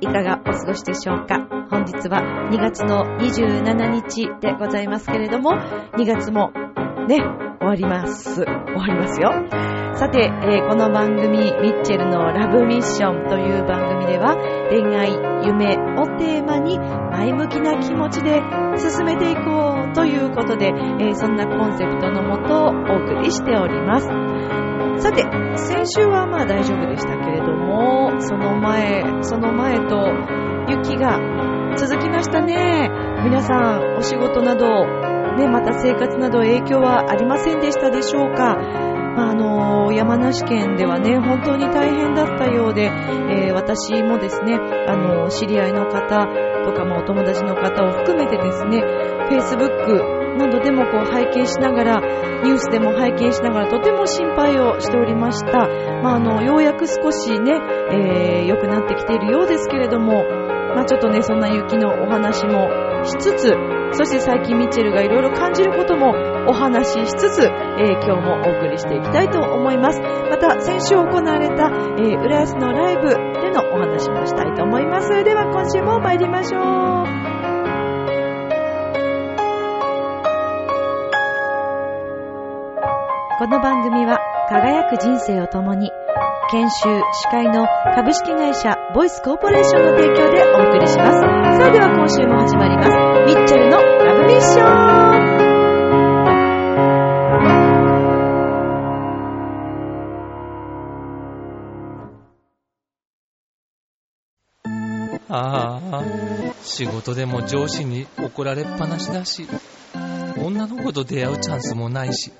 いかがお過ごしでしょうか。本日は2月の27日でございますけれども、2月もね、終わります。終わりますよ。さて、えーこの番組、ミッチェルのラブミッションという番組では、恋愛、夢をテーマに前向きな気持ちで進めていこうということで、えーそんなコンセプトのもとお送りしております。さて、先週はまあ大丈夫でしたけれども、その前、その前と雪が続きましたね。皆さん、お仕事など、ね、また生活など影響はありませんでしたでしょうかまあ、あの山梨県ではね、本当に大変だったようで、えー私もですね、あの知り合いの方とか、ま、お友達の方を含めてですね、Facebook などでもこう拝見しながら、ニュースでも拝見しながらとても心配をしておりました。まあ、あの、ようやく少しね、えー良くなってきているようですけれども、まあ、ちょっとね、そんな雪のお話もしつつ、そして最近ミッチェルがいろいろ感じることもお話ししつつ、えー今日もお送りしていきたいと思います。また、先週行われた、えー浦安のライブでのお話もしたいと思います。では今週も参りましょう。この番組は輝く人生を共に研修、司会の株式会社ボイスコーポレーションの提供でお送りします。さあでは今週も始まります。ミッチェルのラブミッション。ああ、仕事でも上司に怒られっぱなしだし、女の子と出会うチャンスもないし、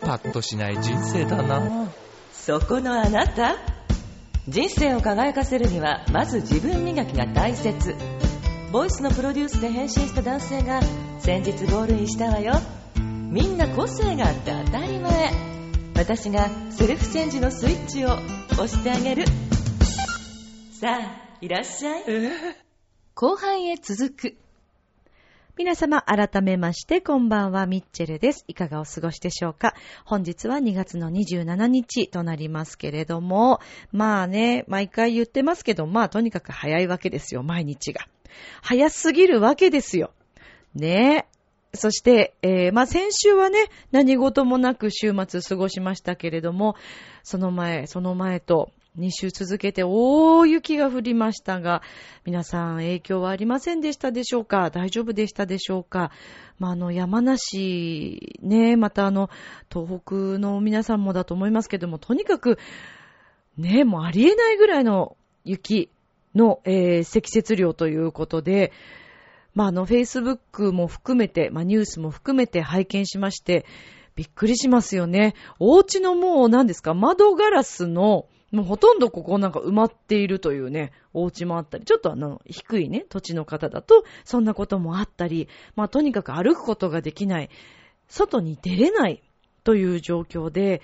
パッとしない人生だな。そこのあなた。人生を輝かせるにはまず自分磨きが大切ボイスのプロデュースで変身した男性が先日ゴールインしたわよ。みんな個性があって当たり前。私がセルフチェンジのスイッチを押してあげる。さあいらっしゃい。後半へ続く。皆様、改めまして、こんばんは、ミッチェルです。いかがお過ごしでしょうか。本日は2月の27日となりますけれども、まあね、毎回言ってますけど、まあとにかく早いわけですよ、毎日が。早すぎるわけですよ。ね。そして、えーまあ先週はね、何事もなく週末過ごしましたけれども、その前、その前と、2週続けて大雪が降りましたが、皆さん影響はありませんでしたでしょうか？大丈夫でしたでしょうか？まあ、あの、山梨、ね、またあの、東北の皆さんもだと思いますけども、とにかく、ね、もうありえないぐらいの雪の、えー積雪量ということで、まあ、あの、Facebook も含めて、まあ、ニュースも含めて拝見しまして、びっくりしますよね。お家のもう何ですか、窓ガラスの、もうほとんどここなんか埋まっているというね、お家もあったり、ちょっとあの、低いね、土地の方だと、そんなこともあったり、まあとにかく歩くことができない、外に出れないという状況で、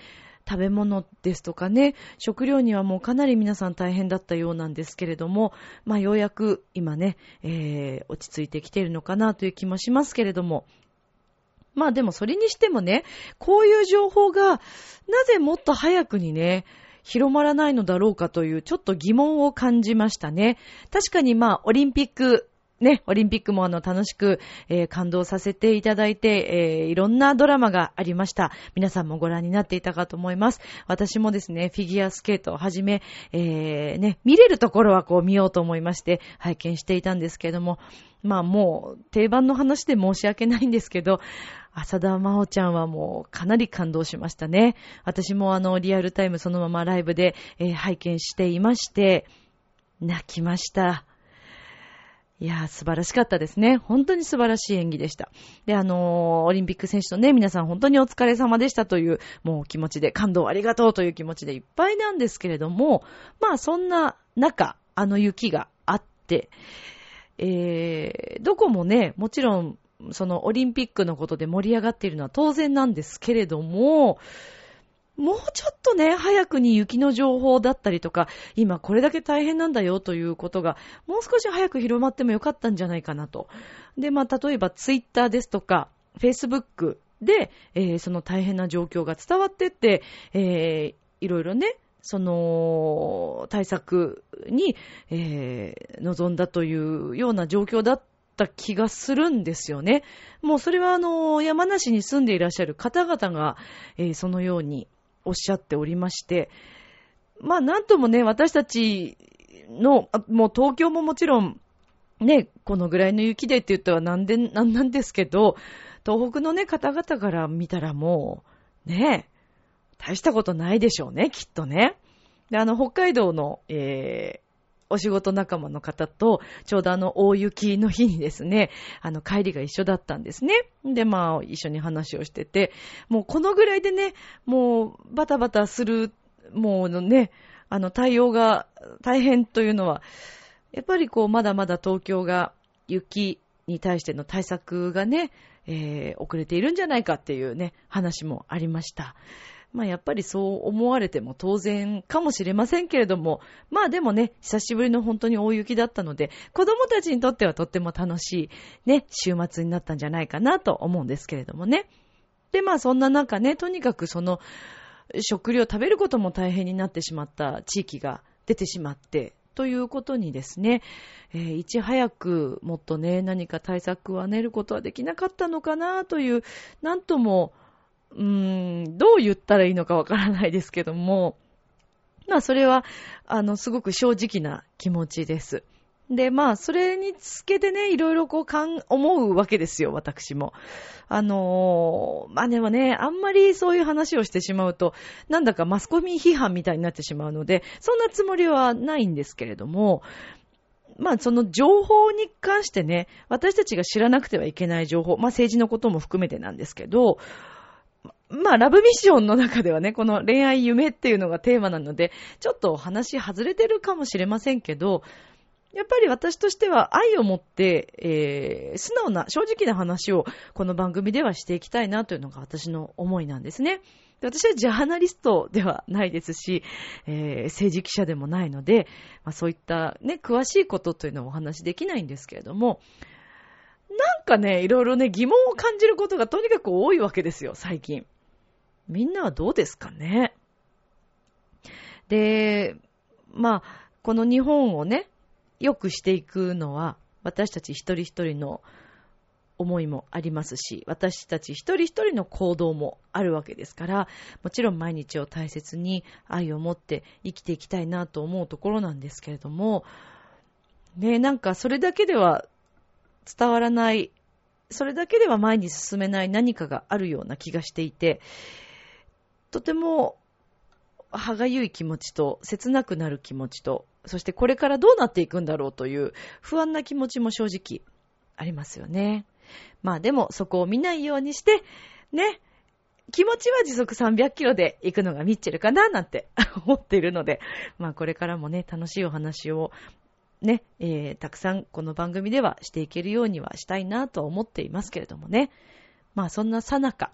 食べ物ですとかね、食料にはもうかなり皆さん大変だったようなんですけれども、まあようやく今ね、えー、落ち着いてきているのかなという気もしますけれども、まあでもそれにしてもね、こういう情報がなぜもっと早くにね、広まらないのだろうかというちょっと疑問を感じましたね。確かにまあオリンピックね、オリンピックもあの楽しく、えー感動させていただいて、えーいろんなドラマがありました。皆さんもご覧になっていたかと思います。私もですね、フィギュアスケートをはじめ、えーね、見れるところはこう見ようと思いまして、拝見していたんですけれども、まあもう定番の話で申し訳ないんですけど、浅田真央ちゃんはもうかなり感動しましたね。私もあのリアルタイムそのままライブで、えー拝見していまして、泣きました。いやー、素晴らしかったですね。本当に素晴らしい演技でした。で、あのーオリンピック選手のね、皆さん本当にお疲れ様でしたという、もう気持ちで、感動ありがとうという気持ちでいっぱいなんですけれども、まあそんな中、あの雪があって、えー、どこもね、もちろんそのオリンピックのことで盛り上がっているのは当然なんですけれども、もうちょっとね、早くに雪の情報だったりとか、今これだけ大変なんだよということが、もう少し早く広まってもよかったんじゃないかなと。で、まあ、例えばツイッターですとか、フェイスブックで、えー、その大変な状況が伝わってって、えー、いろいろね、その対策に、えー、臨んだというような状況だった気がするんですよね。もうそれはあの、山梨に住んでいらっしゃる方々が、えー、そのようにおっしゃっておりまして、まあなんともね、私たちの、もう東京ももちろん、ね、このぐらいの雪でって言ったらなんで、なんなんですけど、東北のね、方々から見たらもう、ね、大したことないでしょうね、きっとね。で、あの、北海道の、え、お仕事仲間の方と、ちょうどあの、大雪の日にですね、あの、帰りが一緒だったんですね。で、まあ、一緒に話をしてて、もうこのぐらいでね、もう、バタバタする、もうね、あの、対応が大変というのは、やっぱりこう、まだまだ東京が雪に対しての対策がね、えー、遅れているんじゃないかっていうね、話もありました。まあやっぱりそう思われても当然かもしれませんけれども、まあでもね、久しぶりの本当に大雪だったので、子供たちにとってはとっても楽しいね、週末になったんじゃないかなと思うんですけれどもね。で、まあそんな中ね、とにかくその食料食べることも大変になってしまった地域が出てしまって、ということにですね、えー、いち早くもっとね、何か対策は練ることはできなかったのかなという、なんとも、うーん、どう言ったらいいのかわからないですけども、まあそれは、あの、すごく正直な気持ちです。で、まあ、それにつけてね、いろいろこう、かん、思うわけですよ、私も。あのー、まあでもね、あんまりそういう話をしてしまうと、なんだかマスコミ批判みたいになってしまうので、そんなつもりはないんですけれども、まあその情報に関してね、私たちが知らなくてはいけない情報、まあ政治のことも含めてなんですけど、まあ、ラブミッションの中ではね、この恋愛夢っていうのがテーマなので、ちょっと話外れてるかもしれませんけど、やっぱり私としては愛を持って、えー、素直な、正直な話をこの番組ではしていきたいなというのが私の思いなんですね。私はジャーナリストではないですし、えー、政治記者でもないので、まあ、そういったね、詳しいことというのはお話しできないんですけれども、なんかね、いろいろね、疑問を感じることがとにかく多いわけですよ、最近。みんなはどうですかね？で、まあ、この日本をね、良くしていくのは、私たち一人一人の思いもありますし、私たち一人一人の行動もあるわけですから、もちろん毎日を大切に愛を持って生きていきたいなと思うところなんですけれども、ね、なんかそれだけでは伝わらない、それだけでは前に進めない何かがあるような気がしていて、とても歯がゆい気持ちと、切なくなる気持ちと、そしてこれからどうなっていくんだろうという不安な気持ちも正直ありますよね。まあでもそこを見ないようにして、ね、気持ちは時速300キロで行くのがミッチェルかななんて思っているので、まあこれからもね、楽しいお話をね、えー、たくさんこの番組ではしていけるようにはしたいなと思っていますけれどもね。まあそんなさなか、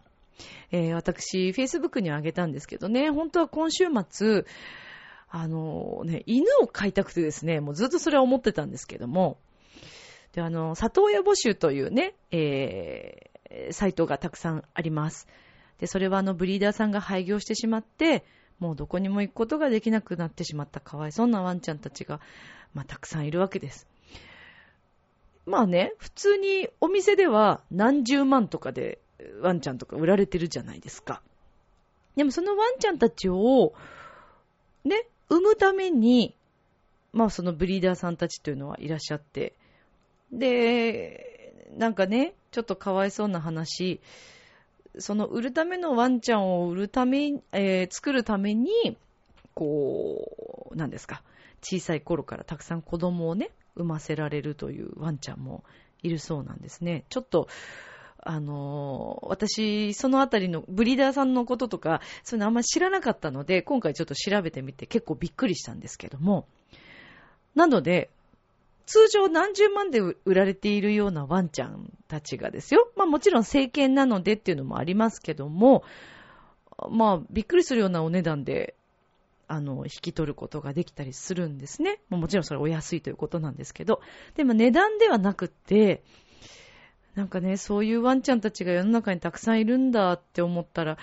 えー、私、Facebook にあげたんですけどね、本当は今週末、あのね、犬を飼いたくてですね、もうずっとそれは思ってたんですけども、で、あの、里親募集というね、えー、サイトがたくさんあります。で、それはあの、ブリーダーさんが廃業してしまって、もうどこにも行くことができなくなってしまったかわいそうなワンちゃんたちが、まあ、たくさんいるわけです。まあね、普通にお店では何十万とかでワンちゃんとか売られてるじゃないですか。でもそのワンちゃんたちを、ね、産むために、まあそのブリーダーさんたちというのはいらっしゃって、で、なんかね、ちょっとかわいそうな話、その売るためのワンちゃんを売るため、えー、作るために、こう、なんですか、小さい頃からたくさん子供をね、産ませられるというワンちゃんもいるそうなんですね。ちょっと、あのー、私、そのあたりのブリーダーさんのこととか、そういうのあんまり知らなかったので、今回ちょっと調べてみて結構びっくりしたんですけども、なので、通常何十万で売られているようなワンちゃんたちがですよ。まあもちろん政権なのでっていうのもありますけども、まあびっくりするようなお値段で、あの、引き取ることができたりするんですね。もちろんそれお安いということなんですけど。でも値段ではなくって、なんかね、そういうワンちゃんたちが世の中にたくさんいるんだって思ったら、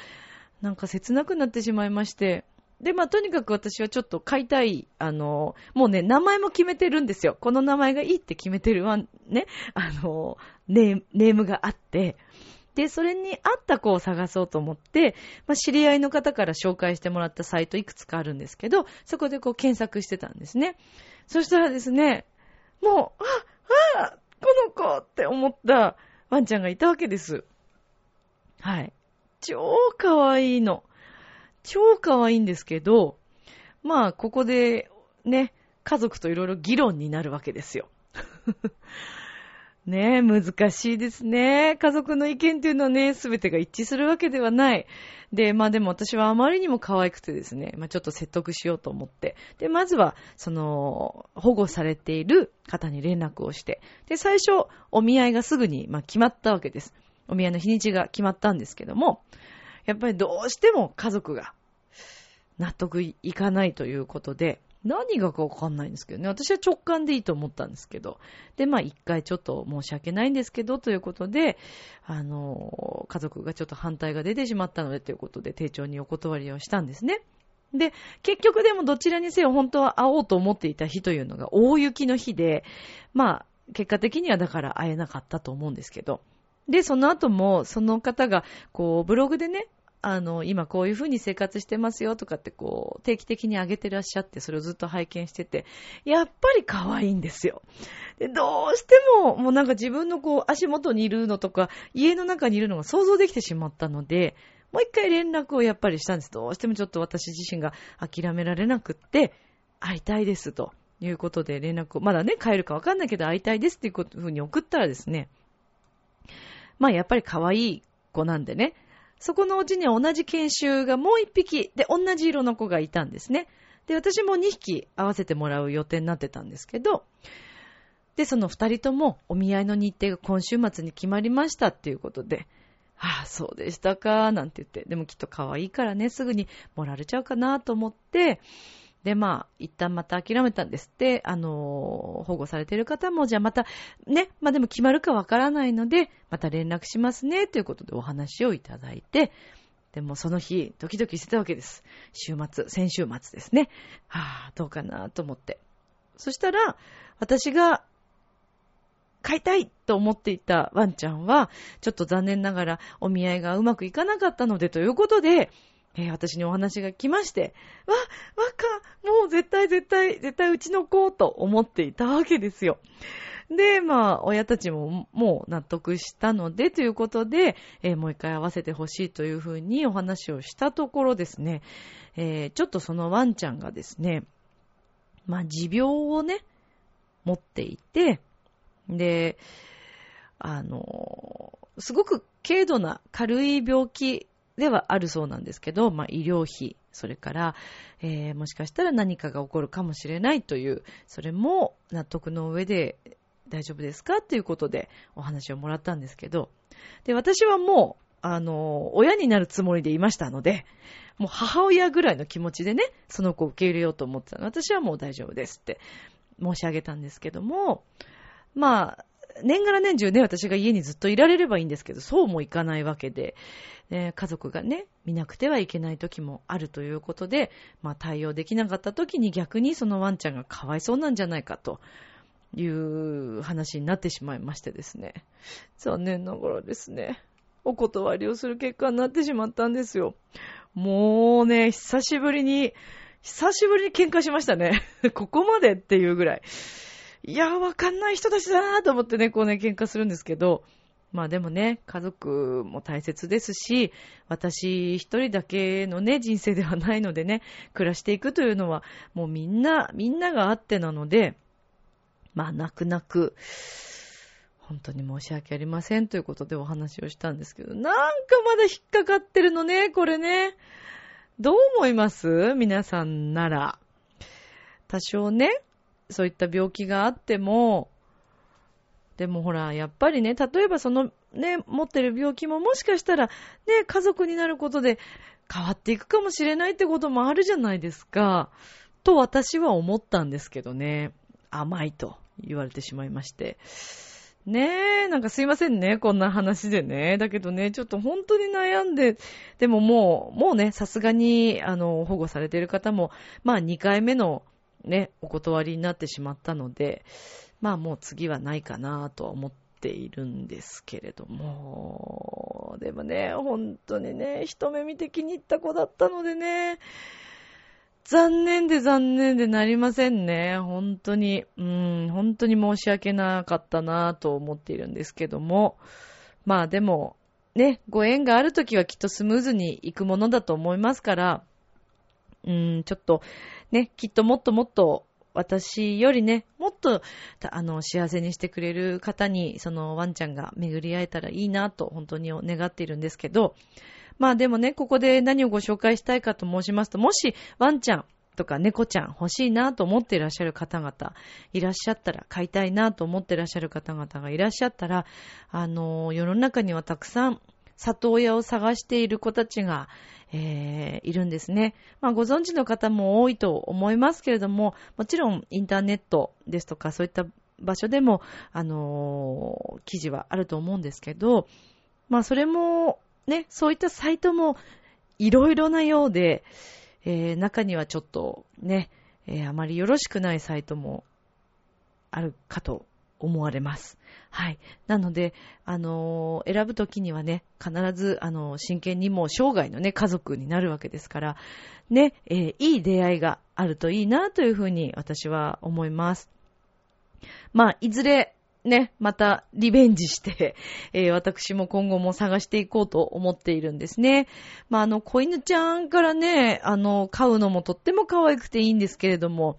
なんか切なくなってしまいまして、で、まあ、とにかく私はちょっと買いたい、あの、もうね、名前も決めてるんですよ。この名前がいいって決めてるワン、ね、あの、ネームがあって、で、それに合った子を探そうと思って、まあ、知り合いの方から紹介してもらったサイトいくつかあるんですけど、そこでこう検索してたんですね。そしたらですね、もう、あ、あ、この子って思ったワンちゃんがいたわけです。はい。超可愛いの。超可愛いんですけど、まあ、ここでね、家族といろいろ議論になるわけですよ。ねえ、難しいですね。家族の意見っていうのはね、すべてが一致するわけではない。で、まあでも私はあまりにも可愛くてですね、まあちょっと説得しようと思って。で、まずは、その、保護されている方に連絡をして。で、最初、お見合いがすぐに、まあ決まったわけです。お見合いの日にちが決まったんですけども、やっぱりどうしても家族が納得いかないということで、何がかわかんないんですけどね。私は直感でいいと思ったんですけど。で、まあ一回ちょっと申し訳ないんですけど、ということで、あの、家族がちょっと反対が出てしまったので、ということで、丁重にお断りをしたんですね。で、結局でもどちらにせよ本当は会おうと思っていた日というのが大雪の日で、まあ、結果的にはだから会えなかったと思うんですけど。で、その後も、その方が、こう、ブログでね、あの、今こういう風に生活してますよとかってこう、定期的に上げてらっしゃって、それをずっと拝見してて、やっぱり可愛いんですよ。で、どうしても、もうなんか自分のこう、足元にいるのとか、家の中にいるのが想像できてしまったので、もう一回連絡をやっぱりしたんです。どうしてもちょっと私自身が諦められなくって、会いたいですということで連絡を、まだね、帰るかわかんないけど会いたいですっていうふうに送ったらですね、まあやっぱり可愛い子なんでね、そこのうちには同じ研修がもう一匹で同じ色の子がいたんですね。で、私も2匹合わせてもらう予定になってたんですけど、で、その二人ともお見合いの日程が今週末に決まりましたっていうことで、ああ、そうでしたか、なんて言って、でもきっと可愛いからね、すぐにもられちゃうかなと思って、で、まあ、一旦また諦めたんですって、あの、保護されている方も、じゃあまた、ね、まあでも決まるかわからないので、また連絡しますね、ということでお話をいただいて、でもその日、ドキドキしてたわけです。週末、先週末ですね。はあ、どうかなと思って。そしたら、私が飼いたいと思っていたワンちゃんは、ちょっと残念ながらお見合いがうまくいかなかったのでということで、えー、私にお話が来まして、わ、わか、もう絶対絶対、絶対うちの子と思っていたわけですよ。で、まあ、親たちももう納得したので、ということで、えー、もう一回会わせてほしいというふうにお話をしたところですね、えー、ちょっとそのワンちゃんがですね、まあ、持病をね、持っていて、で、あの、すごく軽度な軽い病気ではあるそうなんですけど、まあ、医療費、それから、えー、もしかしたら何かが起こるかもしれないという、それも納得の上で大丈夫ですか？ということでお話をもらったんですけど、で、私はもう、あの、親になるつもりでいましたので、もう母親ぐらいの気持ちでね、その子を受け入れようと思ってたの。私はもう大丈夫ですって申し上げたんですけども、まあ、年がら年中ね、私が家にずっといられればいいんですけど、そうもいかないわけで、ね、家族がね、見なくてはいけない時もあるということで、まあ対応できなかった時に逆にそのワンちゃんがかわいそうなんじゃないかという話になってしまいましてですね。残念ながらですね、お断りをする結果になってしまったんですよ。もうね、久しぶりに、久しぶりに喧嘩しましたね。ここまでっていうぐらい。いやわかんない人たちだなと思ってね、こうね、喧嘩するんですけど、まあでもね、家族も大切ですし、私一人だけのね、人生ではないのでね、暮らしていくというのは、もうみんな、みんながあってなので、まあ泣く泣く、本当に申し訳ありませんということでお話をしたんですけど、なんかまだ引っかかってるのね、これね。どう思います？皆さんなら。多少ね、そういった病気があっても、でもほら、やっぱりね、例えばそのね、持ってる病気ももしかしたら、ね、家族になることで変わっていくかもしれないってこともあるじゃないですか。と私は思ったんですけどね。甘いと言われてしまいまして。ねえ、なんかすいませんね、こんな話でね。だけどね、ちょっと本当に悩んで、でももう、もうね、さすがに、あの、保護されている方も、まあ2回目のね、お断りになってしまったので、まあもう次はないかなとは思っているんですけれども、でもね、本当にね、一目見て気に入った子だったのでね、残念で残念でなりませんね。本当に、うん、本当に申し訳なかったなと思っているんですけども。まあでも、ね、ご縁があるときはきっとスムーズにいくものだと思いますから、うん、ちょっと、ね、きっともっともっと私よりね、もっと、あの、幸せにしてくれる方に、そのワンちゃんが巡り会えたらいいなと、本当に願っているんですけど、まあでもね、ここで何をご紹介したいかと申しますと、もしワンちゃんとか猫ちゃん欲しいなと思っていらっしゃる方々いらっしゃったら、飼いたいなと思っていらっしゃる方々がいらっしゃったら、あの、世の中にはたくさん里親を探している子たちが、えー、いるんですね。まあ、ご存知の方も多いと思いますけれども、もちろんインターネットですとかそういった場所でも、あのー、記事はあると思うんですけど、まあ、それも、ね、そういったサイトもいろいろなようで、えー、中にはちょっとね、えー、あまりよろしくないサイトもあるかと思われます。はい。なので、あのー、選ぶときにはね、必ず、あのー、真剣にもう生涯のね、家族になるわけですから、ね、えー、いい出会いがあるといいなというふうに私は思います。まあ、いずれ、ね、またリベンジして、えー、私も今後も探していこうと思っているんですね。まあ、あの、子犬ちゃんからね、あの、飼うのもとっても可愛くていいんですけれども、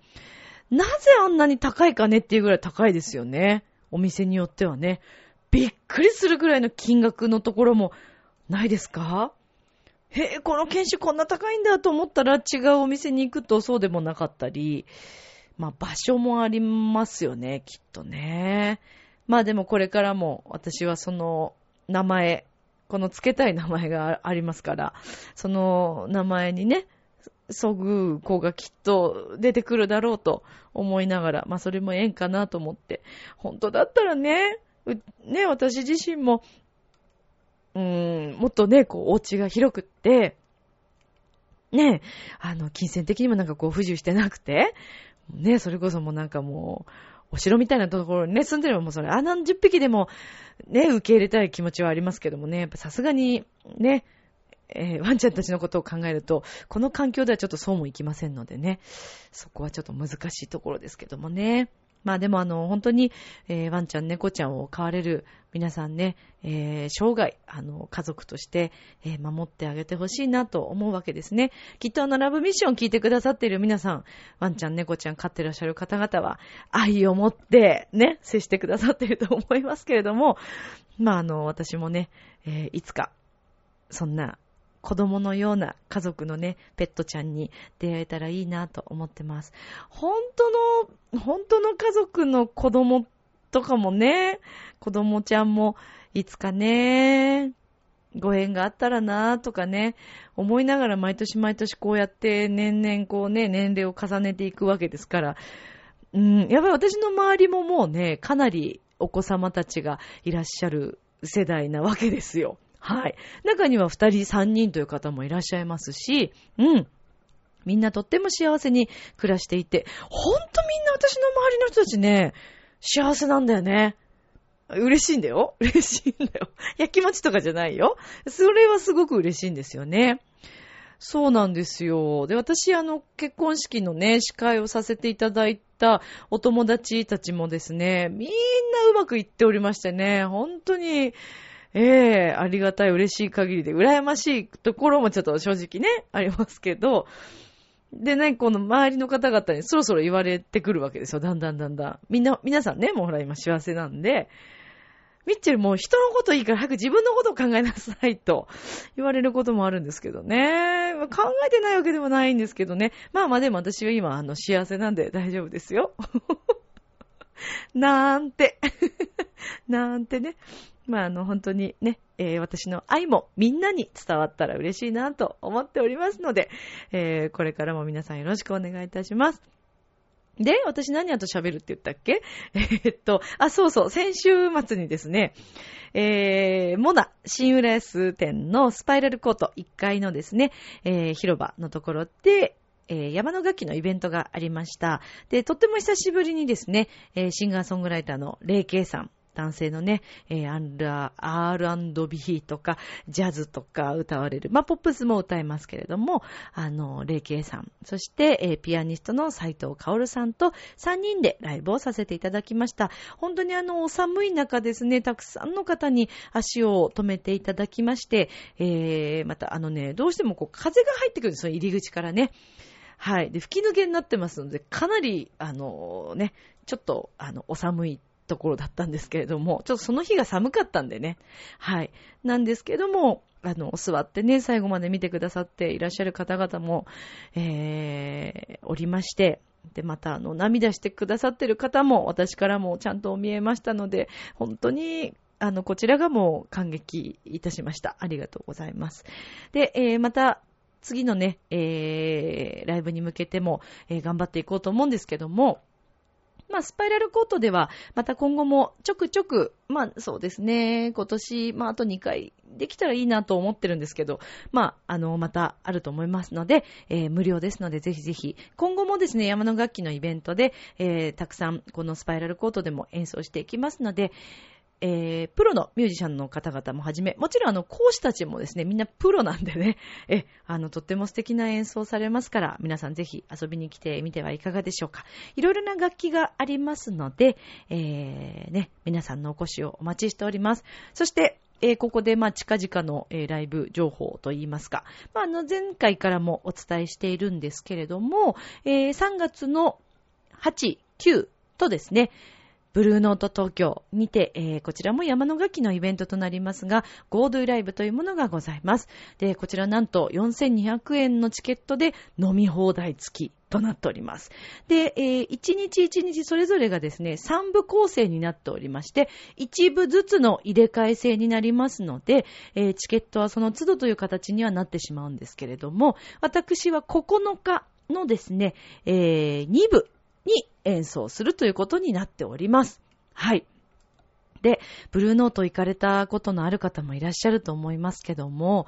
なぜあんなに高いかねっていうぐらい高いですよね。お店によってはね。びっくりするぐらいの金額のところもないですか？へえ、この犬種こんな高いんだと思ったら違うお店に行くとそうでもなかったり、まあ場所もありますよね、きっとね。まあでもこれからも私はその名前、この付けたい名前がありますから、その名前にね、そぐう子がきっと出てくるだろうと思いながら、まあそれも縁かなと思って、本当だったらね、ね、私自身も、うーん、もっとね、こう、お家が広くって、ね、あの、金銭的にもなんかこう、不自由してなくて、ね、それこそもうなんかもう、お城みたいなところにね、住んでればもうそれ、あ、何十匹でも、ね、受け入れたい気持ちはありますけどもね、やっぱさすがに、ね、えー、ワンちゃんたちのことを考えると、この環境ではちょっとそうもいきませんのでね、そこはちょっと難しいところですけどもね。まあでもあの、本当に、えー、ワンちゃん、猫ちゃんを飼われる皆さんね、えー、生涯、あの、家族として、えー、守ってあげてほしいなと思うわけですね。きっとあの、ラブミッション聞いてくださっている皆さん、ワンちゃん、猫ちゃん飼ってらっしゃる方々は、愛を持って、ね、接してくださっていると思いますけれども、まああの、私もね、え、いつか、そんな子供のような家族のね、ペットちゃんに出会えたらいいなと思ってます。本当の、本当の家族の子供とかもね、子供ちゃんもいつかね、ご縁があったらなとかね、思いながら毎年毎年こうやって年々こうね、年齢を重ねていくわけですから、うん、やっぱり私の周りももうね、かなりお子様たちがいらっしゃる世代なわけですよ。はい。中には二人、三人という方もいらっしゃいますし、うん。みんなとっても幸せに暮らしていて、ほんとみんな私の周りの人たちね、幸せなんだよね。嬉しいんだよ。嬉しいんだよ。やきもちとかじゃないよ。それはすごく嬉しいんですよね。そうなんですよ。で、私、あの、結婚式のね、司会をさせていただいたお友達たちもですね、みんなうまくいっておりましてね、本当に、ええー、ありがたい、嬉しい限りで、羨ましいところもちょっと正直ね、ありますけど、でね、この周りの方々にそろそろ言われてくるわけですよ。だんだんだんだん。みんな、皆さんね、もうほら今幸せなんで、ミッチェルもう人のこといいから早く自分のことを考えなさいと言われることもあるんですけどね。考えてないわけでもないんですけどね。まあまあでも私は今、あの、幸せなんで大丈夫ですよ。なんて。なんてね。まあ、あの、本当にね、えー、私の愛もみんなに伝わったら嬉しいなと思っておりますので、えー、これからも皆さんよろしくお願いいたします。で、私何やと喋るって言ったっけ？えー、っと、あ、そうそう、先週末にですね、えー、モナ新浦安店のスパイラルコート1階のですね、えー、広場のところで、えー、山の楽器のイベントがありました。で、とっても久しぶりにですね、えー、シンガーソングライターのレイケイさん、男性のね、えー、R&B とか、ジャズとか歌われる。まあ、ポップスも歌いますけれども、あの、霊イケイさん、そして、えー、ピアニストの斉藤薫さんと3人でライブをさせていただきました。本当にあの、寒い中ですね、たくさんの方に足を止めていただきまして、えー、またあのね、どうしてもこう、風が入ってくるんですよ、入り口からね。はい。で、吹き抜けになってますので、かなり、あのね、ちょっと、あの、お寒いところだったんですけれども、ちょっとその日が寒かったんでね。はい。なんですけども、あの、座ってね、最後まで見てくださっていらっしゃる方々も、えー、おりまして、で、また、あの、涙してくださってる方も、私からもちゃんと見えましたので、本当に、あの、こちらがもう感激いたしました。ありがとうございます。で、えー、また、次のね、えー、ライブに向けても、えー、頑張っていこうと思うんですけども、まあ、スパイラルコートでは、また今後もちょくちょく、まあ、そうですね、今年、まあ、あと2回できたらいいなと思ってるんですけど、まあ、あの、またあると思いますので、えー、無料ですので、ぜひぜひ、今後もですね、山の楽器のイベントで、えー、たくさん、このスパイラルコートでも演奏していきますので、えー、プロのミュージシャンの方々もはじめ、もちろんあの、講師たちもですね、みんなプロなんでね、え、あの、とっても素敵な演奏されますから、皆さんぜひ遊びに来てみてはいかがでしょうか。いろいろな楽器がありますので、えー、ね、皆さんのお越しをお待ちしております。そして、えー、ここで、まあ、近々の、えー、ライブ情報といいますか、まあ、あの、前回からもお伝えしているんですけれども、えー、3月の8、9とですね、ブルーノート東京にて、えー、こちらも山の楽器のイベントとなりますが、ゴードゥライブというものがございます。で、こちらなんと4200円のチケットで飲み放題付きとなっております。で、えー、1日1日それぞれがですね、3部構成になっておりまして、1部ずつの入れ替え制になりますので、えー、チケットはその都度という形にはなってしまうんですけれども、私は9日のですね、えー、2部に演奏するということになっております。はい。で、ブルーノート行かれたことのある方もいらっしゃると思いますけども、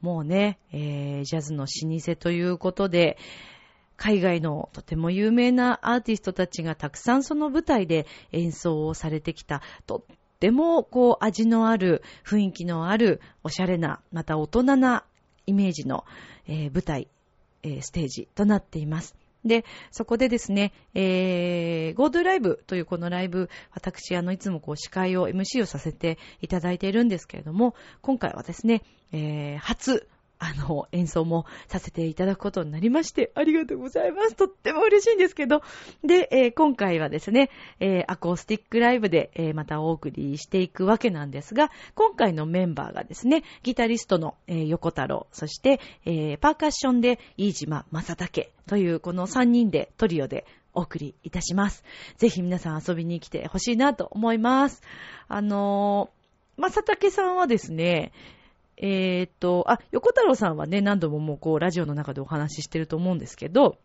もうね、えー、ジャズの老舗ということで、海外のとても有名なアーティストたちがたくさんその舞台で演奏をされてきた、とってもこう味のある、雰囲気のある、おしゃれな、また大人なイメージの、えー、舞台、えー、ステージとなっています。で、そこでですね、えー、ゴードゥライブというこのライブ、私、あの、いつもこう、司会を、MC をさせていただいているんですけれども、今回はですね、えー、初、あの、演奏もさせていただくことになりまして、ありがとうございます。とっても嬉しいんですけど。で、えー、今回はですね、えー、アコースティックライブで、えー、またお送りしていくわけなんですが、今回のメンバーがですね、ギタリストの、え横太郎、そして、えパーカッションで飯島正武というこの3人でトリオでお送りいたします。ぜひ皆さん遊びに来てほしいなと思います。あのー、正武さんはですね、えー、っと、あ、横太郎さんはね、何度ももうこう、ラジオの中でお話ししてると思うんですけど、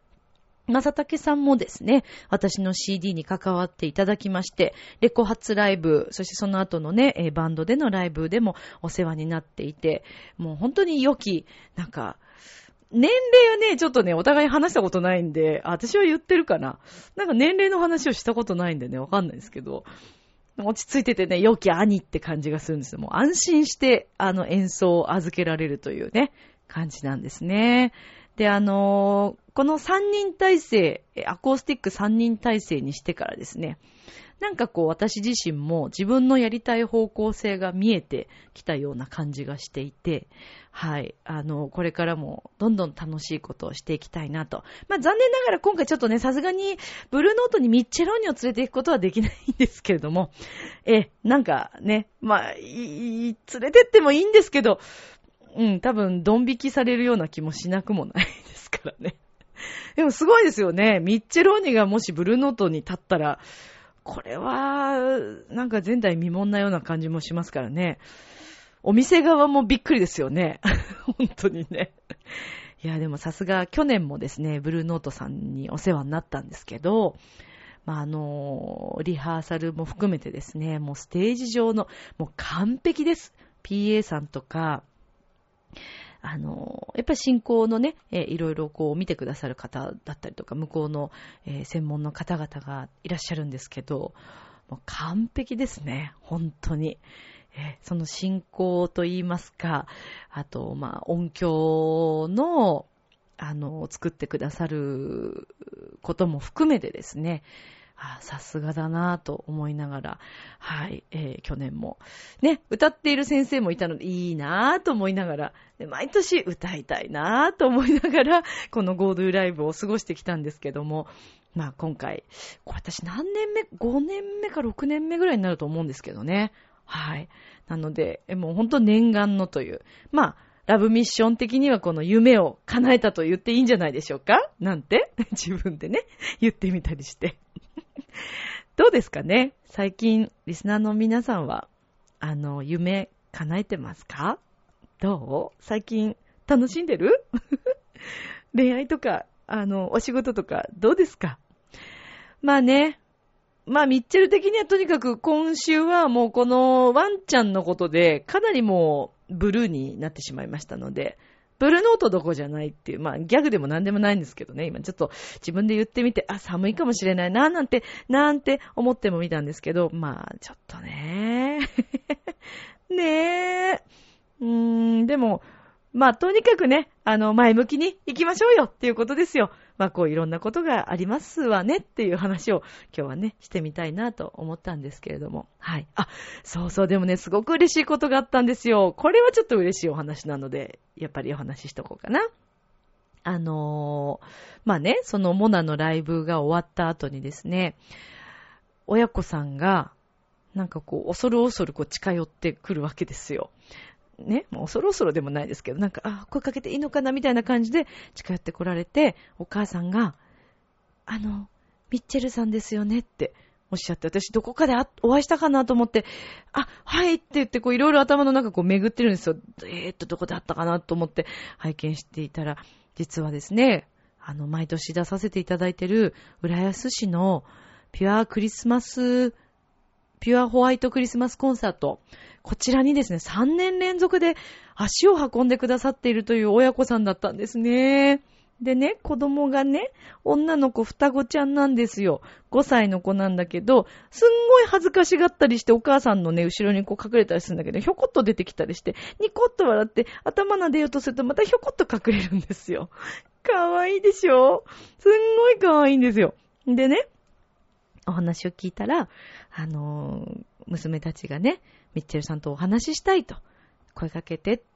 まさたけさんもですね、私の CD に関わっていただきまして、レコ発ライブ、そしてその後のね、バンドでのライブでもお世話になっていて、もう本当に良き、なんか、年齢はね、ちょっとね、お互い話したことないんで、私は言ってるかな。なんか年齢の話をしたことないんでね、わかんないですけど、落ち着いててね、良き兄って感じがするんですよ。もう安心して、あの、演奏を預けられるというね、感じなんですね。で、あのー、この3人体制、アコースティック3人体制にしてからですね、なんかこう私自身も自分のやりたい方向性が見えてきたような感じがしていて、はい、あの、これからもどんどん楽しいことをしていきたいなと。まあ残念ながら今回ちょっとね、さすがにブルーノートにミッチェローニを連れていくことはできないんですけれども、え、なんかね、まあ、い連れてってもいいんですけど、うん、多分、ドン引きされるような気もしなくもないですからね。でもすごいですよね。ミッチェローニがもしブルーノートに立ったら、これは、なんか前代未聞なような感じもしますからね。お店側もびっくりですよね。本当にね。いや、でもさすが去年もですね、ブルーノートさんにお世話になったんですけど、まあ、あの、リハーサルも含めてですね、もうステージ上の、もう完璧です。PA さんとか、あの、やっぱり進行のね、えー、いろいろこう見てくださる方だったりとか、向こうの、えー、専門の方々がいらっしゃるんですけど、もう完璧ですね、本当に。えー、その進行といいますか、あと、まあ、音響の、あの、作ってくださることも含めてですね、さすがだなぁと思いながら、はい、えー、去年も、ね、歌っている先生もいたので、いいなぁと思いながら、毎年歌いたいなぁと思いながら、このゴードゥーライブを過ごしてきたんですけども、まあ今回、これ私何年目 ?5 年目か6年目ぐらいになると思うんですけどね。はい。なので、もう本当念願のという。まあ、ラブミッション的にはこの夢を叶えたと言っていいんじゃないでしょうか？なんて？自分でね、言ってみたりして。どうですかね？最近、リスナーの皆さんは、あの、夢叶えてますか？どう？最近、楽しんでる？恋愛とか、あの、お仕事とか、どうですか？まあね、まあ、ミッチェル的にはとにかく今週はもうこのワンちゃんのことでかなりもうブルーになってしまいましたので、ブルノートどこじゃないっていう、まあギャグでも何でもないんですけどね、今ちょっと自分で言ってみて、あ、寒いかもしれない。な、なんて、なんて思ってもみたんですけど、まあちょっとね、ねえ、うーん、でも、まあとにかくね、あの、前向きに行きましょうよっていうことですよ。まあこういろんなことがありますわねっていう話を今日はね、してみたいなと思ったんですけれども。はい。あ、そうそう、でもね、すごく嬉しいことがあったんですよ。これはちょっと嬉しいお話なので、やっぱりお話ししとこうかな。あのー、まあね、そのモナのライブが終わった後にですね、親子さんが、なんかこう、恐る恐るこう近寄ってくるわけですよ。ね、もうそろそろでもないですけど、なんか、あ、声かけていいのかなみたいな感じで近寄ってこられて、お母さんが、あの、ミッチェルさんですよねっておっしゃって、私どこかでお会いしたかなと思って、あ、はいって言って、こういろいろ頭の中こう巡ってるんですよ。えー、っと、どこであったかなと思って拝見していたら、実はですね、あの、毎年出させていただいてる、浦安市のピュアクリスマス、ピュアホワイトクリスマスコンサート、こちらにですね、3年連続で足を運んでくださっているという親子さんだったんですね。でね、子供がね、女の子双子ちゃんなんですよ。5歳の子なんだけど、すんごい恥ずかしがったりして、お母さんのね、後ろにこう隠れたりするんだけど、ひょこっと出てきたりして、ニコッと笑って、頭撫でようとすると、またひょこっと隠れるんですよ。かわいいでしょ？すんごいかわいいんですよ。でね、お話を聞いたら、あのー、娘たちがね、ミッチェルさんとお話ししたいと声かけてって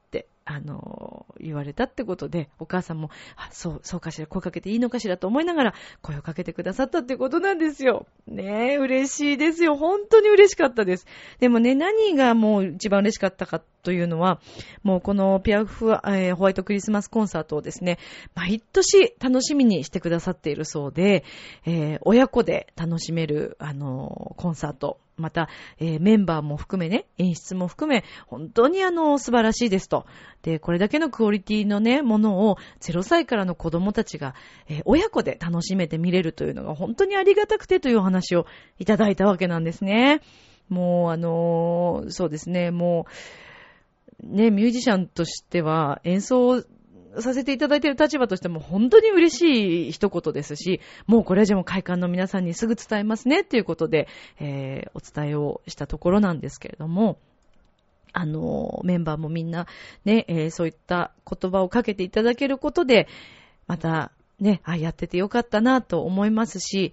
あの、言われたってことで、お母さんも、あ、そう、そうかしら、声かけていいのかしらと思いながら、声をかけてくださったってことなんですよ。ねえ、嬉しいですよ。本当に嬉しかったです。でもね、何がもう一番嬉しかったかというのは、もうこのピアフ、えー、ホワイトクリスマスコンサートをですね、毎年楽しみにしてくださっているそうで、えー、親子で楽しめる、あの、コンサート、また、えー、メンバーも含めね、演出も含め、本当にあの、素晴らしいですと。で、これだけのクオリティのね、ものを0歳からの子供たちが、えー、親子で楽しめて見れるというのが本当にありがたくてというお話をいただいたわけなんですね。もう、あのー、そうですね、もう、ね、ミュージシャンとしては演奏させていただいている立場としても本当に嬉しい一言ですし、もうこれはじゃもう会館の皆さんにすぐ伝えますねっていうことで、えー、お伝えをしたところなんですけれども、あの、メンバーもみんなね、えー、そういった言葉をかけていただけることで、またね、あ、やっててよかったなと思いますし、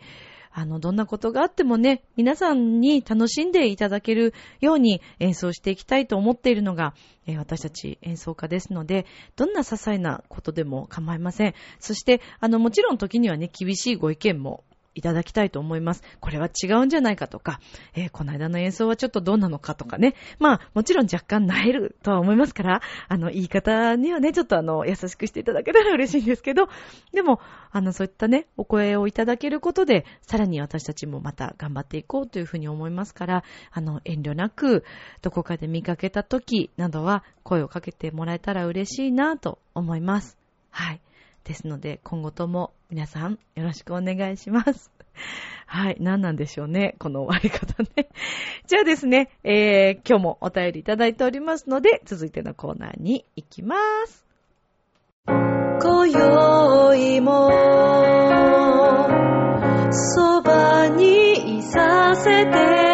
あの、どんなことがあってもね、皆さんに楽しんでいただけるように演奏していきたいと思っているのが、えー、私たち演奏家ですので、どんな些細なことでも構いません。そして、あの、もちろん時にはね、厳しいご意見もいただきたいと思います。これは違うんじゃないかとか、えー、この間の演奏はちょっとどうなのかとかね。まあ、もちろん若干萎えるとは思いますから、あの、言い方にはね、ちょっとあの、優しくしていただけたら嬉しいんですけど、でも、あの、そういったね、お声をいただけることで、さらに私たちもまた頑張っていこうというふうに思いますから、あの、遠慮なく、どこかで見かけた時などは、声をかけてもらえたら嬉しいなと思います。はい。ですので、今後とも皆さんよろしくお願いします。はい。何なんでしょうね。この終わり方ね。じゃあですね、えー、今日もお便りいただいておりますので、続いてのコーナーに行きます。今宵も、そばにいさせて、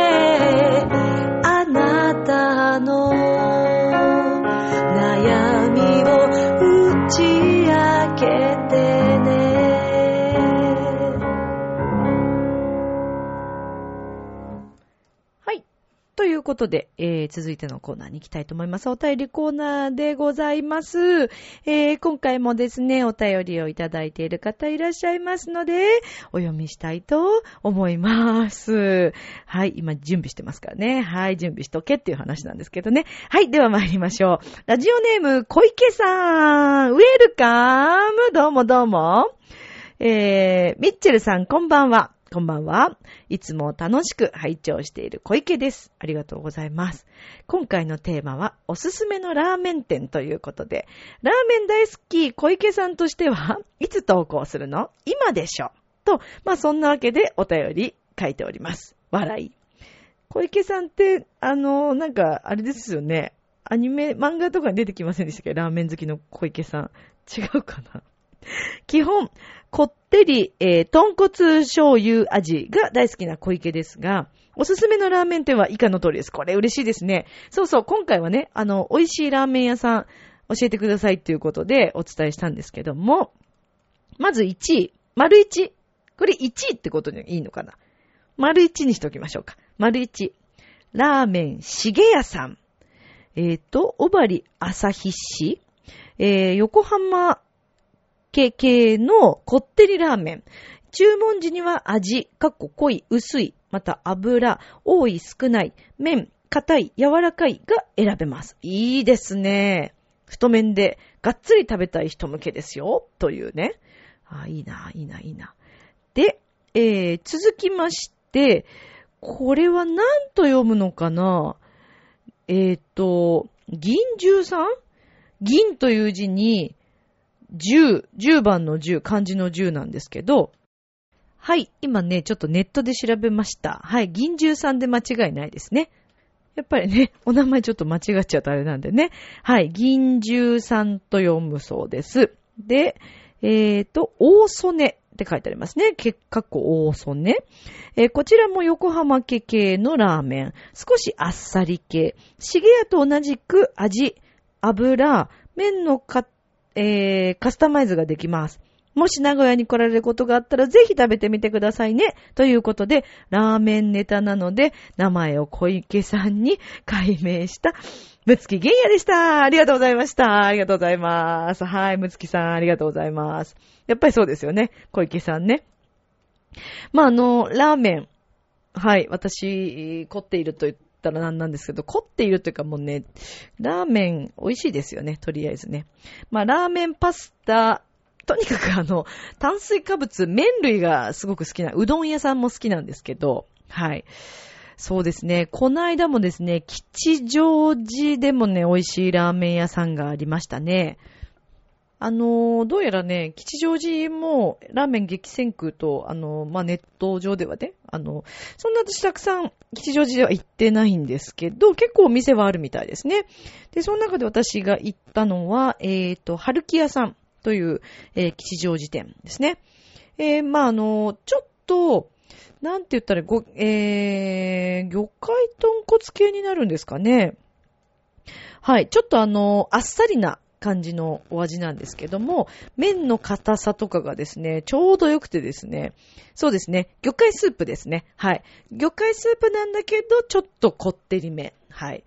いうことで、えー、続いてのコーナーに行きたいと思います。お便りコーナーでございます。えー、今回もですね、お便りをいただいている方いらっしゃいますので、お読みしたいと思います。はい、今準備してますからね。はい、準備しとけっていう話なんですけどね。はい、では参りましょう。ラジオネーム、小池さん、ウェルカムどうもどうも。えー、ミッチェルさん、こんばんは。こんばんは。いつも楽しく拝聴している小池です。ありがとうございます。今回のテーマは、おすすめのラーメン店ということで、ラーメン大好き小池さんとしては、いつ投稿するの？今でしょ？と、まあそんなわけでお便り書いております。笑い。小池さんって、あの、なんか、あれですよね。アニメ、漫画とかに出てきませんでしたっけ？ラーメン好きの小池さん。違うかな？基本、こってり、えー、豚骨醤油味が大好きな小池ですが、おすすめのラーメン店は以下の通りです。これ嬉しいですね。そうそう、今回はね、あの、美味しいラーメン屋さん教えてくださいっていうことでお伝えしたんですけども、まず1位、丸1。これ1位ってことでいいのかな丸1にしときましょうか。丸1。ラーメンしげやさん。えっ、ー、と、小針朝日市。えー、横浜系系のこってりラーメン。注文時には味、かっこ濃い、薄い、また油、多い、少ない、麺、硬い、柔らかいが選べます。いいですね。太麺でがっつり食べたい人向けですよ。というね。あ、いいな、いいな、いいな。で、えー、続きまして、これは何と読むのかな？えっ、ー、と、銀十さん銀という字に、10、10番の10、漢字の10なんですけど、はい、今ね、ちょっとネットで調べました。はい、銀獣さんで間違いないですね。やっぱりね、お名前ちょっと間違っちゃうとあれなんでね。はい、銀獣さんと読むそうです。で、えーと、大曽根って書いてありますね。結果大曽根。えー、こちらも横浜家系のラーメン。少しあっさり系。茂屋と同じく味、油、麺のかえー、カスタマイズができます。もし名古屋に来られることがあったらぜひ食べてみてくださいね。ということで、ラーメンネタなので、名前を小池さんに改名した、むつきげんやでした。ありがとうございました。ありがとうございます。はい、むつきさん、ありがとうございます。やっぱりそうですよね。小池さんね。まあ、あの、ラーメン。はい、私、凝っていると言ってたらなんなんですけど、凝っているというかもうね、ラーメン美味しいですよね、とりあえずね。まあ、ラーメン、パスタ、とにかくあの、炭水化物、麺類がすごく好きな、うどん屋さんも好きなんですけど、はい。そうですね。この間もですね、吉祥寺でもね、美味しいラーメン屋さんがありましたね。あの、どうやらね、吉祥寺もラーメン激戦区と、あの、まあ、ネット上ではね、あの、そんな私たくさん吉祥寺では行ってないんですけど、結構お店はあるみたいですね。で、その中で私が行ったのは、えっ、と、春木屋さんという、えー、吉祥寺店ですね。えー、まあ、あの、ちょっと、なんて言ったら、ご、えー、魚介豚骨系になるんですかね。はい。ちょっとあの、あっさりな感じのお味なんですけども、麺の硬さとかがですね、ちょうど良くてですね、そうですね、魚介スープですね。はい。魚介スープなんだけど、ちょっとこってりめ。はい。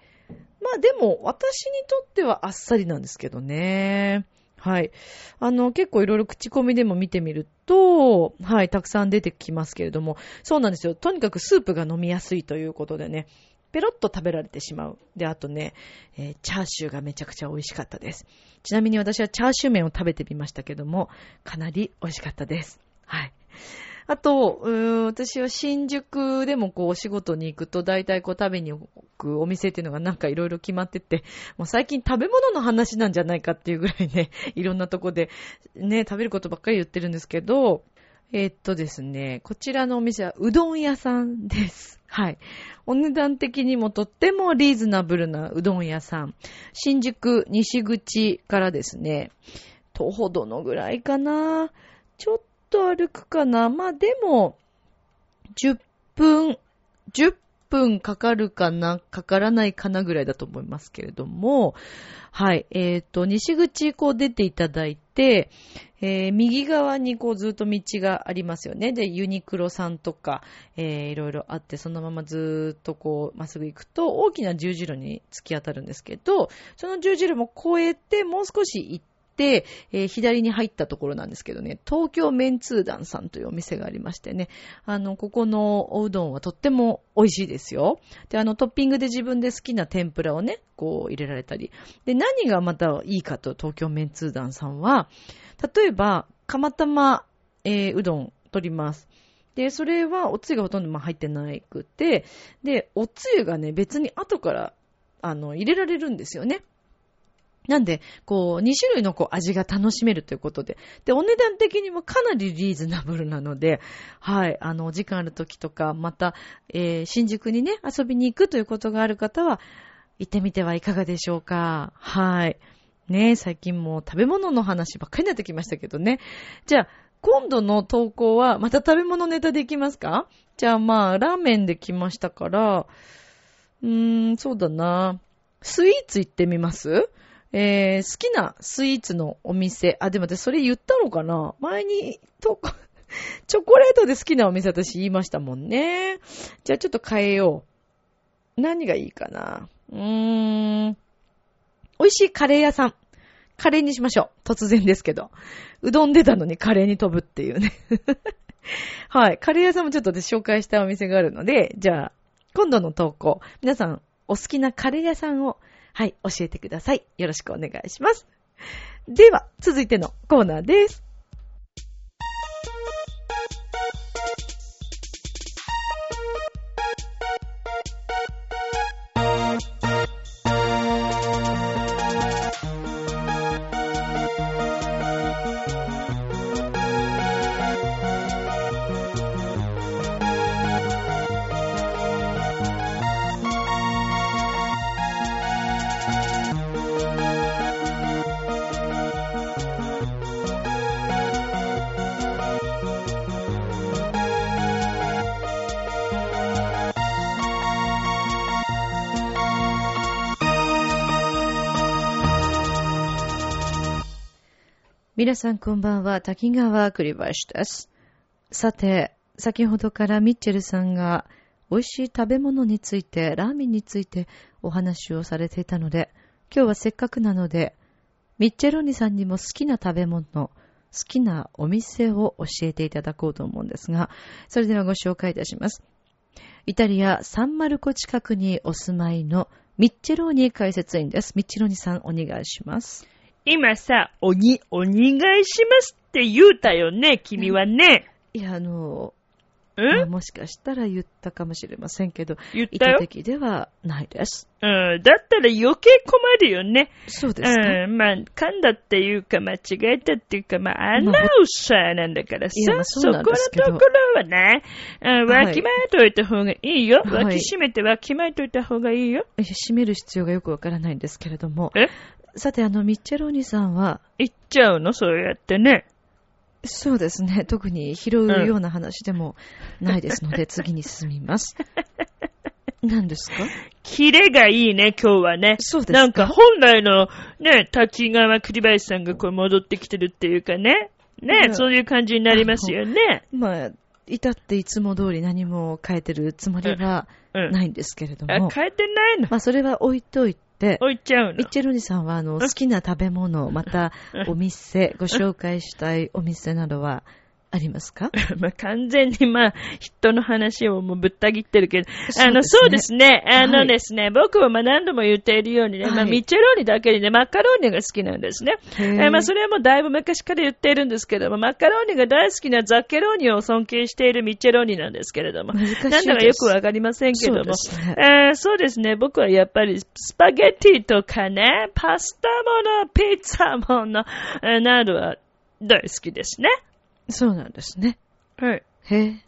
まあでも、私にとってはあっさりなんですけどね。はい。あの、結構いろいろ口コミでも見てみると、はい、たくさん出てきますけれども、そうなんですよ。とにかくスープが飲みやすいということでね、ペロッと食べられてしまう。で、あとね、えーチャーシューがめちゃくちゃ美味しかったです。ちなみに私はチャーシュー麺を食べてみましたけども、かなり美味しかったです。はい。あと、うー私は新宿でもこうお仕事に行くと大体こう食べに行くお店っていうのがなんかいろいろ決まってて、もう最近食べ物の話なんじゃないかっていうぐらいね、いろんなとこでね、食べることばっかり言ってるんですけど、えーっとですね、こちらのお店はうどん屋さんです。はい。お値段的にもとってもリーズナブルなうどん屋さん。新宿西口からですね、徒歩どのぐらいかな？ちょっと歩くかな？まあでも、10分、10分かかるかな？かからないかなぐらいだと思いますけれども、はい。えっ、と、西口こう出ていただいて、えー右側にこうずっと道がありますよね。で、ユニクロさんとか、えーいろいろあって、そのままずっとこう、まっすぐ行くと、大きな十字路に突き当たるんですけど、その十字路も越えて、もう少し行って、えー左に入ったところなんですけどね、東京メンツー団さんというお店がありましてね、あの、ここのおうどんはとっても美味しいですよ。で、あの、トッピングで自分で好きな天ぷらをね、こう入れられたり。で、何がまたいいかと、東京メンツー団さんは、例えば、釜玉、えーうどん取ります。で、それはおつゆがほとんど入ってなくて、で、おつゆがね、別に後から、あの、入れられるんですよね。なんで、こう、2種類のこう味が楽しめるということで。で、お値段的にもかなりリーズナブルなので、はい、あの、お時間ある時とか、また、えー新宿にね、遊びに行くということがある方は、行ってみてはいかがでしょうか。はい。ね最近もう食べ物の話ばっかりになってきましたけどね。じゃあ、今度の投稿は、また食べ物ネタでいきますか？じゃあまあ、ラーメンできましたから、うーん、そうだな。スイーツ行ってみます？えー、好きなスイーツのお店。あ、でも私それ言ったのかな？前に、と、チョコレートで好きなお店私言いましたもんね。じゃあちょっと変えよう。何がいいかな？うーん。美味しいカレー屋さん。カレーにしましょう。突然ですけど。うどん出たのにカレーに飛ぶっていうね。はい。カレー屋さんもちょっと私紹介したお店があるので、じゃあ、今度の投稿、皆さんお好きなカレー屋さんを、はい、教えてください。よろしくお願いします。では、続いてのコーナーです。皆さんこんばんは、滝川栗林です。さて、先ほどからミッチェルさんが美味しい食べ物について、ラーメンについてお話をされていたので、今日はせっかくなので、ミッチェロニさんにも好きな食べ物、好きなお店を教えていただこうと思うんですが、それではご紹介いたします。イタリア・サンマルコ近くにお住まいのミッチェローニ解説員です。ミッチェローニさんお願いします。今さ、おに、お願いしますって言うたよね、君はね。いや、あの、ん？まあもしかしたら言ったかもしれませんけど、意言ったよ図。的ではないです。うん、だったら余計困るよね。そうですか、うん、まあ、噛んだっていうか、間違えたっていうか、まあ、アナウンサーなんだからさ、まあそうなんこのところはね、うん、はいわきまえといた方がいいよ。はい脇締めてわきまえといた方がいいよ。いめる必要がよくわからないんですけれども。え？さて、あの、ミッチェローニさんは、言っちゃうの？そうやってね。そうですね、特に拾うような話でもないですので、次に進みます。何ですか？キレがいいね、今日はね。そうですか？なんか本来のね、滝川栗林さんがこう戻ってきてるっていうかね。ね、うんそういう感じになりますよね。まあ、至っていつも通り何も変えてるつもりはうん。ないんですけれどあも、、変えてないの？まあ、それは置いとい置いちゃうの？ミッ。チェルニさんは、あの、好きな食べ物、また、お店、ご紹介したいお店などはありますか？まあ、完全にまあ、人の話をもうぶった切ってるけど、あの、そそううですすね。あのはいですね、僕はまあ何度も言っているようにね、まあ、はい。ミッチェローニだけにね、マカローニが好きなんですね。えーまあ、それはもうだいぶ昔から言っているんですけども、マカローニが大好きなザッケローニを尊敬しているミッチェローニなんですけれども、なんだかよくわかりませんけども、そうですね。えーそうですね、僕はやっぱりスパゲティとかね、パスタもの、ピッツァもの、えーなどは大好きですね。そうなんですね。はい。へえ。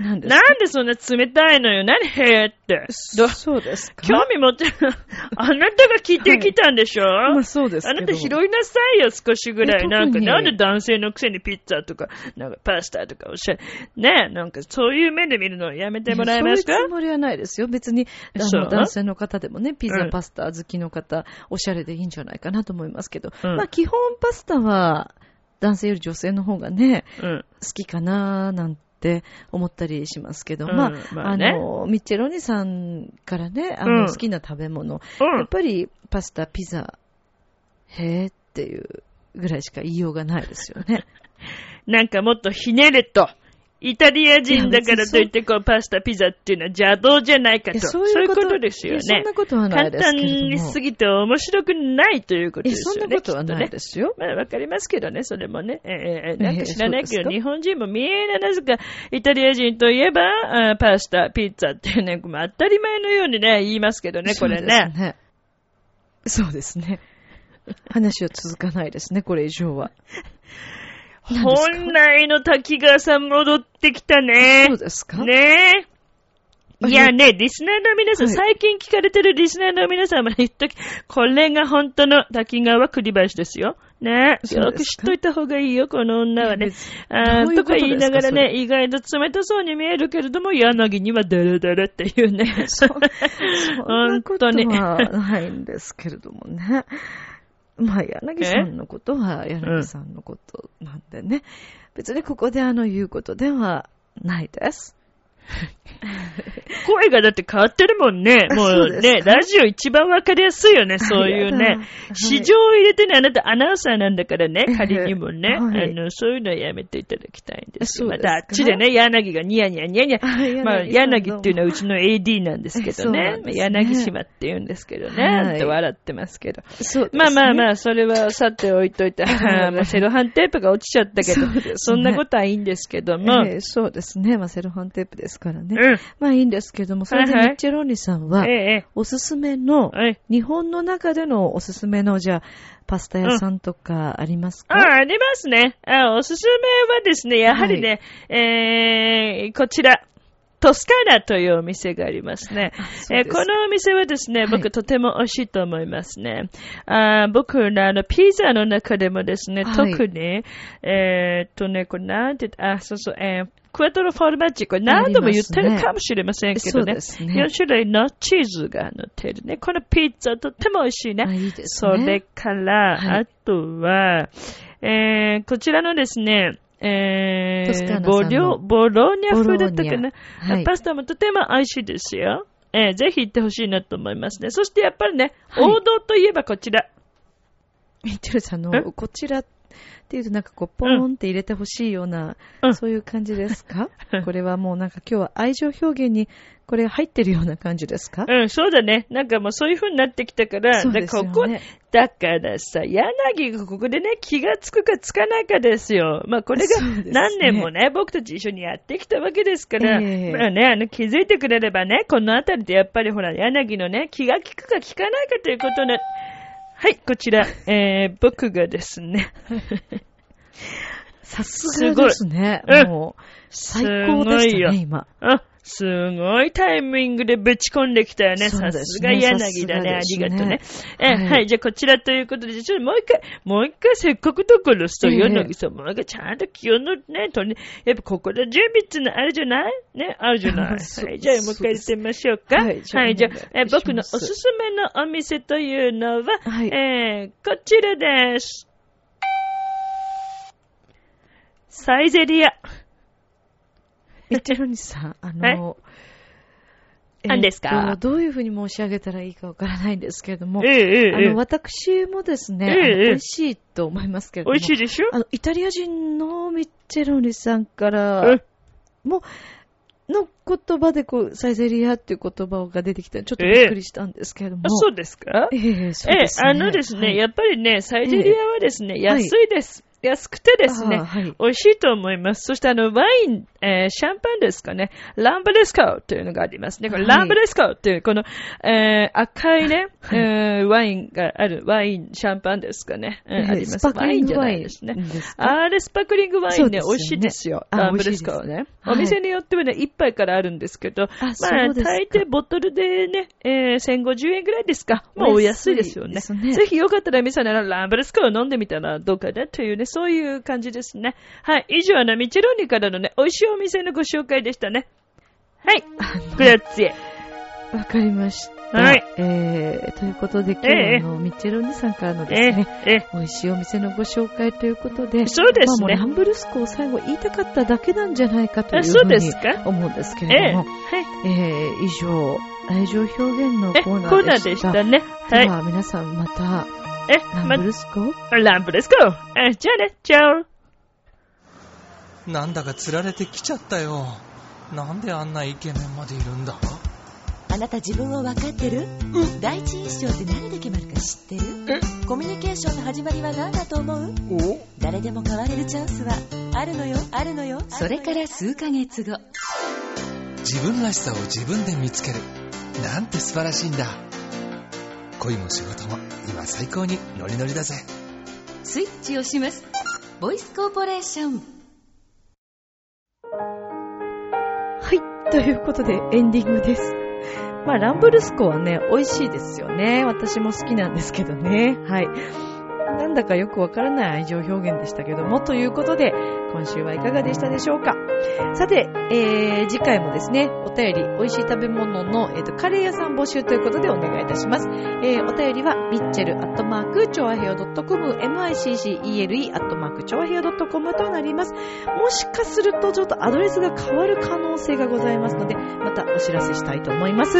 ななんでそんな冷たいのよ。何へーって。どそうですか？興味持って、あなたが聞いてきたんでしょ、まあそうですあけど。なた拾いなさいよ、少しぐらい。えなんか、特になんで男性のくせにピッツァとか、なんかパスタとかおっしゃる。ねえ、なんかそういう目で見るのやめてもらえますか？そういうつもりはないですよ。別に、あそう？の、男性の方でもね、ピザ、うんパスタ好きの方、おしゃれでいいんじゃないかなと思いますけど、うんまあ基本パスタは、男性より女性の方がね、うん。好きかななんて思ったりしますけど、うんまあ、まあね。あの、ミッチェロニさんからね、あの、うん。好きな食べ物、うん。やっぱりパスタ、ピザ、へーっていうぐらいしか言いようがないですよね。なんかもっとひねれと。イタリア人だからといって、こう、パスタ、ピザっていうのは邪道じゃないかと。そういうことですよね。そんなことはない簡ですけれども。単にしすぎて面白くないということですよね。そんなことはないですよ。まあ、わかりますけどね、それもね。ええええなんか知らないけど、日本人もみんななぜか、イタリア人といえば、あパスタ、ピッツァっていうね、まあ当たり前のようにね、言いますけどね、これね。そうですね。そうですね。話は続かないですね、これ以上は。本来の滝川さん戻ってきたねそう。ですか？ねえ。あいやね、リスナーの皆さん、はい最近聞かれてるリスナーの皆さんもね、言っとき、これが本当の滝川栗林ですよ。ねえ。よく知っといた方がいいよ、この女はいね。あういうことか？か言いながらね、意外と冷たそうに見えるけれども、柳にはデレデレっていうね。そそんなこと。はないんですけれどもね。まあ、柳さんのことは柳さんのことなんでね。別にここであの言うことではないです。声がだって変わってるもんね。もそううね、ですかラジオ一番わかりやすいよね、そういうね。市場を入れてね、あなたアナウンサーなんだからね、仮にもね、はいあの、そういうのはやめていただきたいんですまたあっちでね、柳がニヤニヤニヤニヤ。はいまあ、柳っていうのはうちの AD なんですけどねね柳島って言うんですけどね。はい笑ってますけど。ねまあまあまあ、それはさて置いといて、あーもうセロハンテープが落ちちゃったけど、そねそんなことはいいんですけども。ええそうですね。まあ、セロハンテープですからね。うん。まあいいんですけども、それではいはいミッチェローニさんはえ、え、おすすめの、ええ。日本の中でのおすすめの、じゃあ、パスタ屋さんとかありますか、あ、ありますね。あ、おすすめはですね、やはりね、えー、こちら。トスカーナというお店がありますね。すえーこのお店はですね、はい僕とても美味しいと思いますね。あー僕のあの、ピザの中でもですね、はい特に、えーっとね、これなんて、あ、そうそう、えークワトロフォルマッジ、これ何度も言ってるかもしれませんけどね。ね4種類のチーズが乗っているね。このピッツァとっても美味しいね。あいいですそね。れから、はいあとは、えー、こちらのですね、えー、ボリョ、ボローニャ風だったかなはいパスタもとても美味しいですよ。えー、ぜひ行ってほしいなと思いますね。そしてやっぱりね、はい王道といえばこちら。ミッチェルさんえ？の、こちらっていうとなんかこう、ポーンって入れてほしいような、うん。そういう感じですか？これはもうなんか今日は愛情表現に、これ入ってるような感じですか？うん、そうだね。なんかもうそういう風になってきたから、そうですよね。だからここ、だからさ、柳がここでね、気がつくかつかないかですよ。まあこれが何年もね、僕たち一緒にやってきたわけですから、ええ。まあね、あの気づいてくれればね、このあたりでやっぱりほら、柳のね、気が利くか利かないかということで、はい、こちら、えー、僕がですね、さすがですね。すもう、最高でしたすよね、今。あ、すごいタイミングでぶち込んできたよね。さですが柳だね。ありがとうね。え、はい。はい、じゃあこちらということで、ちょっともう一回、もう一回せっかくだからさ、ええ柳さん、もう一回ちゃん。と気をのね、とね、やっぱここで準備っていうのあるじゃない？ね、あるじゃない？はい、じゃあもう一回やってみましょうか。はい。じゃあえ僕のおすすめのお店というのは、はい。えー、こちらです。サイゼリア。ミッチェルニさん、あの、何ですか？えっとどういうふうに申し上げたらいいかわからないんですけれども、ええええあの、私もですね、美味しいと思いますけれども、美味しいでしょ？あの、イタリア人のミッチェロニさんからえ、も、の言葉でこう、サイゼリアっていう言葉が出てきたちょっとびっくりしたんですけれども。あそうですか？ええそうええですね。あのですね、はい。やっぱりね、サイゼリアはですね、え安いです。安くてですね、あはい美味しいと思います。そしてあの、ワイン、えーシャンパンですかね、ランブレスコというのがありますね。これ、はいランブレスコという、この、えー赤いね、はいえーワインがある、ワイン、シャンパンですかね。うんええあります。スパークリングワインじゃないですね。ですか？あれ、スパークリングワインね、ね美味しいですよ。あランブレスコはね。お店によってはね、一杯からあるんですけど、あまあ、大抵ボトルでね、えー、1050円ぐらいですか。まあ、お安いですよね。ねぜひよかったら皆さんね、ランブレスコを飲んでみたらどうかなというね、そういう感じですね。はい。以上、あの、ミチェローニからのね、美味しいお店のご紹介でしたね。はい。グラッツィエ。わかりました。はい。えー、ということで、今日の、ミッチェロニさんからのえですね、え、え美味しいお店のご紹介ということで、そうですねまあもうランブルスコを最後言いたかっただけなんじゃないかというあそうふうにですか？思うんですけええ、れども、はい。えー以上、愛情表現のえ、コーコーナーでし。ナーでしたたね。はい。では、皆さんまた、え、まランブ、ルスコランブレスコえ、じゃあね、チャオなんだか釣られてきちゃったよ。なんであんなイケメンまでいるんだ？あなた自分を分かってる？第一印象って何で決まるか知ってる？コミュニケーションの始まりは何だと思う？お？誰でも変われるチャンスはあるのよあるのよ。それから数ヶ月後。自分らしさを自分で見つける。なんて素晴らしいんだ。恋も仕事も今最高にノリノリだぜ。スイッチをしますボイスコーポレーションはい、ということでエンディングです。まあ、ランブルスコはね、美味しいですよね。私も好きなんですけどね。はい。なんだかよくわからない愛情表現でしたけども、ということで、今週はいかがでしたでしょうか？さて、えー、次回もですね、お便り、美味しい食べ物の、えっ、と、カレー屋さん募集ということでお願いいたします。えー、お便りは、ミッチェルアットマーク、チョアヘヨ .com、miccele アットマーク、チョアヘヨ .com となります。もしかするとちょっとアドレスが変わる可能性がございますので、またお知らせしたいと思います。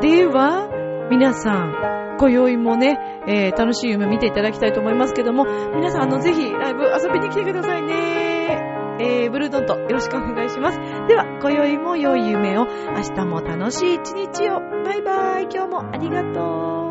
では、皆さん、今宵もね、えー楽しい夢見ていただきたいと思いますけども、皆さん、あの、ぜひ、ライブ遊びに来てくださいね。えー、ブルードンと、よろしくお願いします。では、今宵も良い夢を、明日も楽しい一日を。バイバイ、今日もありがとう。